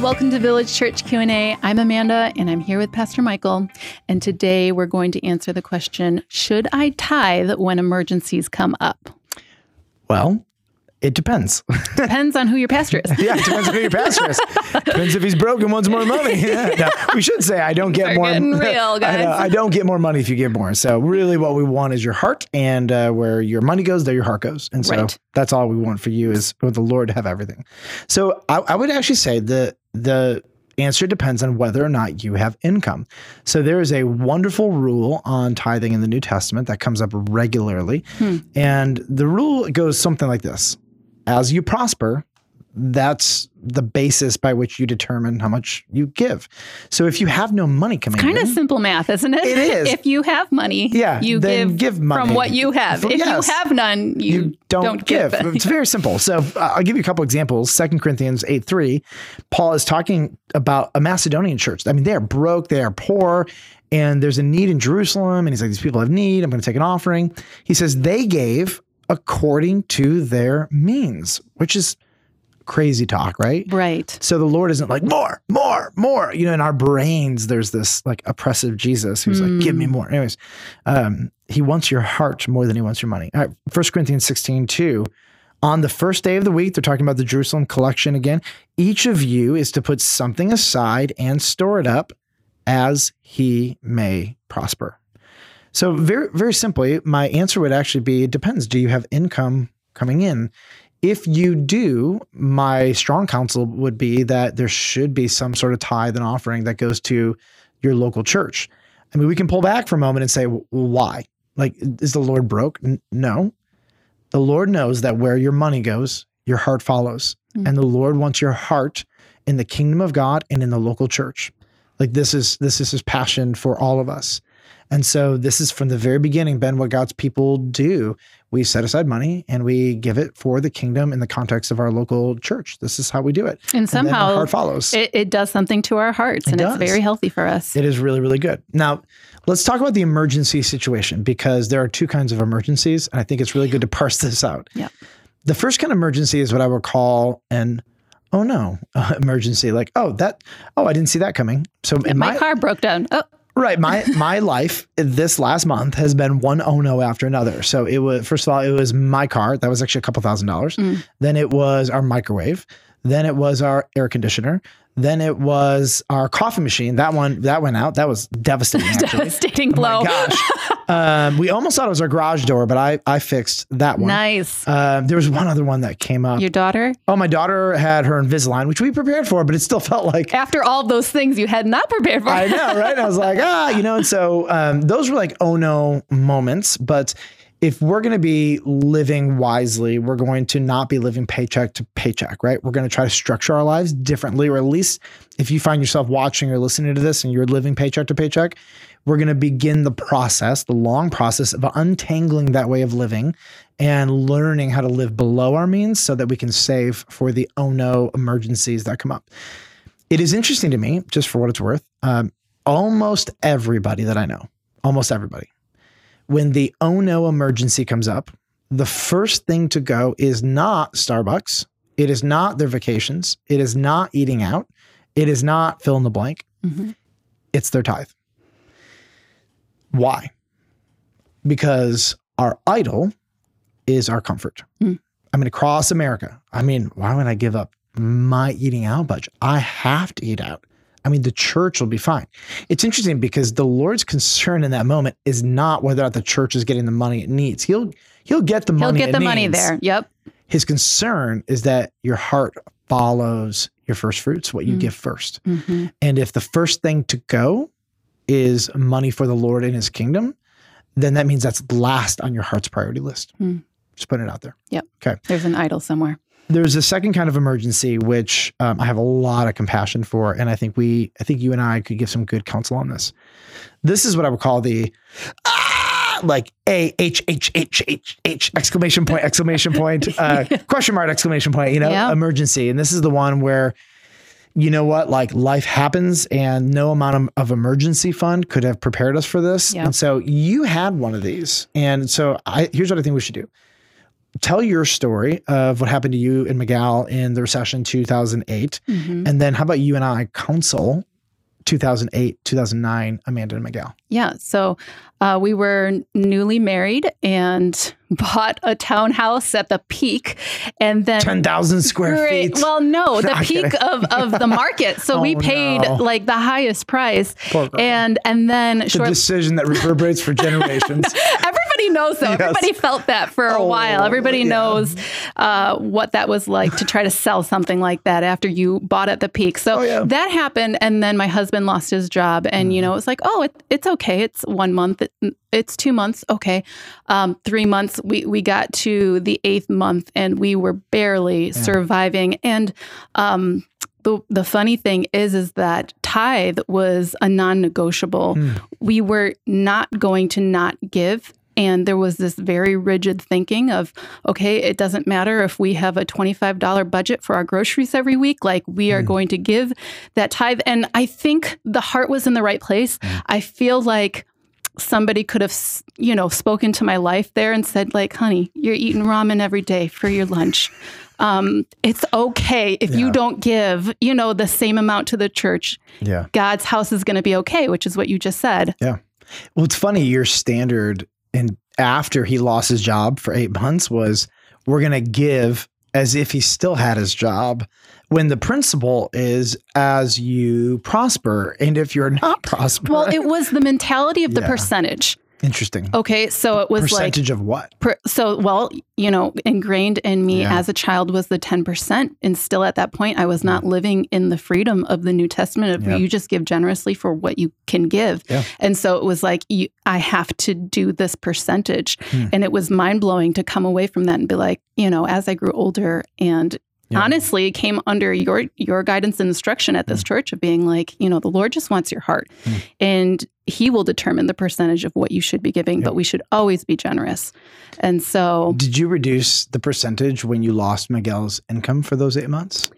welcome to Village Church Q&A. I'm Amanda and I'm here with Pastor Michael, and today we're going to answer the question, should I tithe when emergencies come up? Well, it depends. Depends on who your pastor is. yeah, it depends on who your pastor is. Depends if he's broke and wants more money. Yeah. No, we should say I don't get We're more. getting real, I, know, guys. I don't get more money if you give more. So really, what we want is your heart, and uh, where your money goes, there your heart goes. And so Right. that's all we want for you is for the Lord to have everything. So I, I would actually say the the answer depends on whether or not you have income. So there is a wonderful rule on tithing in the New Testament that comes up regularly, hmm. and the rule goes something like this: as you prosper, that's the basis by which you determine how much you give. So if you have no money coming it's Kind in, of simple math, isn't it? It is. if you have money, Yeah, you give, give money. from what you have. If yes. you have none, you, you don't, give. give. it's very simple. So uh, I'll give you a couple examples. Second Corinthians 8 3, Paul is talking about a Macedonian church. I mean, they are broke, they are poor, and there's a need in Jerusalem. And he's like, These people have need. I'm going to take an offering. He says they gave according to their means, which is crazy talk, right? Right. So the Lord isn't like more, more, more. You know, in our brains, there's this like oppressive Jesus who's like, give me more. Anyways, um, he wants your heart more than he wants your money. All right, 1 Corinthians 16, 2. On the first day of the week, they're talking about the Jerusalem collection again. Each of you is to put something aside and store it up as he may prosper. So very, very simply, my answer would actually be it depends. Do you have income coming in? If you do, my strong counsel would be that there should be some sort of tithe and offering that goes to your local church. I mean, we can pull back for a moment and say, well, why? Like, is the Lord broke? N- no. The Lord knows that where your money goes, your heart follows. Hmm. And the Lord wants your heart in the kingdom of God and in the local church. Like this is this is his passion for all of us. And so this is from the very beginning been what God's people do. We set aside money and we give it for the kingdom in the context of our local church. This is how we do it. And our somehow heart follows. It, it does something to our hearts, and does. it's very healthy for us. It is really, really good. Now, let's talk about the emergency situation because there are two kinds of emergencies. And I think it's really good to parse this out. Yeah. The first kind of emergency is what I would call an oh no uh, emergency. Like, oh, that, oh, I didn't see that coming. So in my, my, car broke down. Oh, Right. My my life this last month has been one oh no after another. So it was first of all, it was my car. That was actually a couple thousand dollars. Mm. Then it was our microwave. Then it was our air conditioner. Then it was our coffee machine. That one that went out. That was devastating devastating Oh blow. gosh. um, we almost thought it was our garage door, but I I fixed that one. Nice. Um, there was one other one that came up. Your daughter, oh, my daughter had her Invisalign, which we prepared for, but it still felt like after all those things you had not prepared for. I know, right? I was like, ah, you know, and so um, those were like oh no moments. But if we're going to be living wisely, we're going to not be living paycheck to paycheck, right? We're going to try to structure our lives differently, or at least if you find yourself watching or listening to this and you're living paycheck to paycheck, we're going to begin the process, the long process of untangling that way of living and learning how to live below our means so that we can save for the oh no emergencies that come up. It is interesting to me, just for what it's worth. Um, almost everybody that I know, almost everybody, when the oh no emergency comes up, the first thing to go is not Starbucks. It is not their vacations. It is not eating out. It is not fill in the blank. Mhm. It's their tithe. Why? Because our idol is our comfort. Mm. I mean, across America, I mean, why would I give up my eating out budget? I have to eat out. I mean, the church will be fine. It's interesting because the Lord's concern in that moment is not whether or not the church is getting the money it needs. He'll he'll get the He'll money. get it the money there. Yep. His concern is that your heart follows your first fruits, what you Mm. give first. hmm And if the first thing to go is money for the Lord and his kingdom, then that means that's last on your heart's priority list. Hmm. Just putting it out there. Yep. Okay. There's an idol somewhere. There's a second kind of emergency which um, I have a lot of compassion for, and I think we, I think you and I could give some good counsel on this. This is what I would call the ah, like a h h h h h exclamation point exclamation point uh, question mark exclamation point. You know, Yeah. emergency, and this is the one where you know what, like life happens, and no amount of, of emergency fund could have prepared us for this. Yeah. And so you had one of these, and so I here's what I think we should do tell your story of what happened to you and Miguel in the recession 2008. Mhm. And then how about you and I counsel 2008, 2009, Amanda and Miguel? Yeah. So uh, we were newly married and bought a townhouse at the peak, and then 10,000 square Great. feet. Well, no, the peak of, of the market. So we Oh, paid no. like the highest price, and and then a short. decision that reverberates for generations. Everybody knows though. Yes. Everybody felt that for a Oh, while. Everybody yeah. knows uh, what that was like to try to sell something like that after you bought at the peak. So Oh, yeah. Mm. that happened, and then my husband lost his job, and you know it was like, oh, it, it's okay. It's one month. It, it's two months. Okay, um, three months. We we got to the eighth month, and we were barely surviving. And um, the the funny thing is, is that tithe was a non-negotiable. Hmm. We were not going to not give. And there was this very rigid thinking of, okay, it doesn't matter if we have a $25 budget for our groceries every week, like we are Mm. going to give that tithe. And I think the heart was in the right place. Mm. I feel like somebody could have, you know, spoken to my life there and said, like, honey, you're eating ramen every day for your lunch. Um, it's okay if you don't give, you know, the same amount to the church. yeah. God's house is going to be okay, which is what you just said. Yeah. Well, it's funny. Your standard and after he lost his job for eight months was we're going to give as if he still had his job. When the principle is as you prosper, and if you're not prosper, Well, it was the mentality of the Yeah. percentage. interesting. Okay, so it was like Percentage of what? per, so well, you know, ingrained in me Yeah. as a child was the 10% and still at that point I was not living in the freedom of the New Testament of you just give generously for what you can give. Yeah. And so it was like you, I have to do this percentage Hmm. and it was mind-blowing to come away from that and be like, you know, as I grew older and Yeah. honestly it came under your your guidance and instruction at this church of being like you know the lord just wants your heart Mm. and he will determine the percentage of what you should be giving but we should always be generous and so Did you reduce the percentage when you lost Miguel's income for those eight months?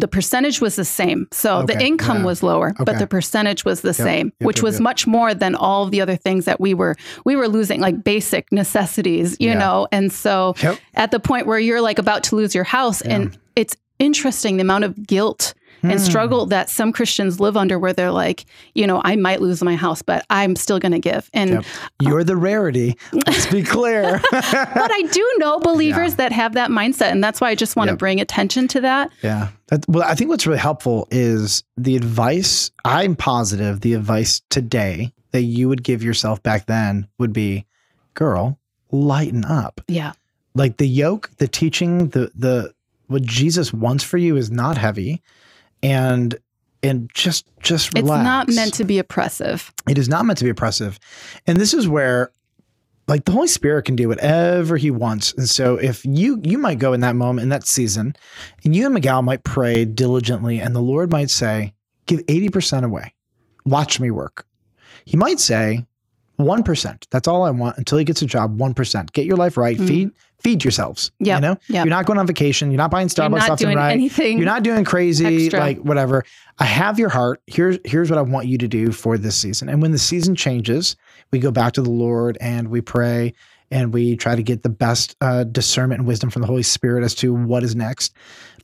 The percentage was the same so the income yeah. was lower but the percentage was the same yep, which yep, was yep. much more than all of the other things that we were we were losing like basic necessities you Yeah. know and so Yep. at the point where you're like about to lose your house and it's interesting the amount of guilt and Hmm. struggle that some Christians live under where they're like, you know, I might lose my house, but I'm still going to give. And Yep. You're the rarity. Let's be clear. but I do know believers that have that mindset and that's why I just want to Yep. bring attention to that. Yeah. That, well, I think what's really helpful is the advice. I'm positive the advice today that you would give yourself back then would be, girl, lighten up. Yeah. Like the yoke, the teaching, the the what Jesus wants for you is not heavy, and and just just relax. It's not meant to be oppressive. It is not meant to be oppressive. And this is where like the Holy Spirit can do whatever he wants. And so if you you might go in that moment in that season and you and Miguel might pray diligently and the Lord might say, give 80% away. Watch me work. He might say 1%. That's all I want until he gets a job, 1%. Get your life right. Mhm. Feed feed yourselves. Yep, You know? yep. You're not going on vacation, you're not buying You're Starbucks not doing and right. anything. You're not doing crazy, extra. like whatever. I have your heart. Here's here's what I want you to do for this season. And when the season changes, we go back to the Lord and we pray and we try to get the best uh, discernment and wisdom from the Holy Spirit as to what is next.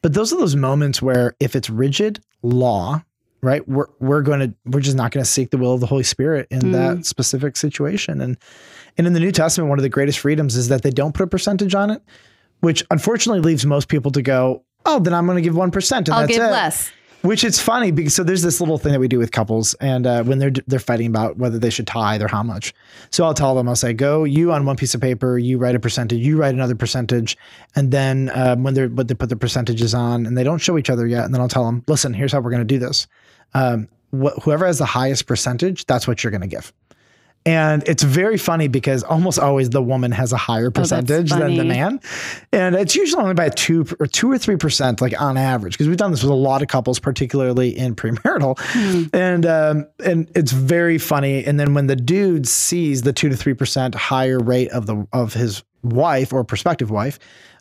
But those are those moments where if it's rigid law, right, we're we're going to we're just not going to seek the will of the Holy Spirit in Mm. that specific situation. And and in the New Testament, one of the greatest freedoms is that they don't put a percentage on it, which unfortunately leaves most people to go, oh, then I'm going to give one percent and I'll that's give it. less. Which it's funny because so there's this little thing that we do with couples, and uh, when they're they're fighting about whether they should tithe or how much. So I'll tell them, I'll say, go you on one piece of paper, you write a percentage, you write another percentage, and then um, when they're when they put the percentages on, and they don't show each other yet, and then I'll tell them, listen, here's how we're going to do this. Um, wh- whoever has the highest percentage, that's what you're going to give. And it's very funny because almost always the woman has a higher percentage than the man. And it's usually only by two or two or three percent, like on average, because we've done this with a lot of couples, particularly in premarital. And um, and it's very funny. And then when the dude sees the two to three percent higher rate of the of his wife or prospective wife,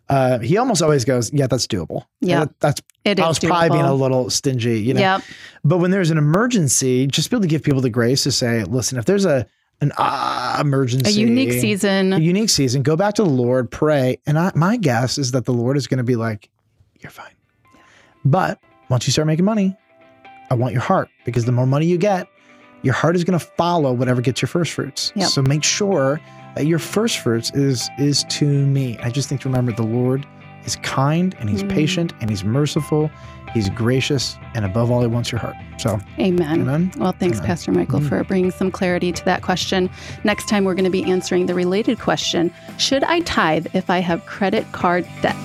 uh, he almost always goes, "Yeah, that's doable. Yeah. That- that's It I was probably being a little stingy, you know." Yep. But when there's an emergency, just be able to give people the grace to say, listen, if there's a an ah emergency, A unique season. a unique season. Go back to the Lord, pray, and I, my guess is that the Lord is going to be like, "You're fine." But once you start making money, I want your heart because the more money you get, your heart is going to follow whatever gets your first fruits. Yep. So make sure that your first fruits is is to me. I just think to remember the Lord is kind and He's Mm. patient and He's merciful. He's gracious, and above all, He wants your heart. So, Amen. amen. Well, thanks, Amen. Pastor Michael, Mm. for bringing some clarity to that question. Next time, we're going to be answering the related question Should I tithe if I have credit card debt?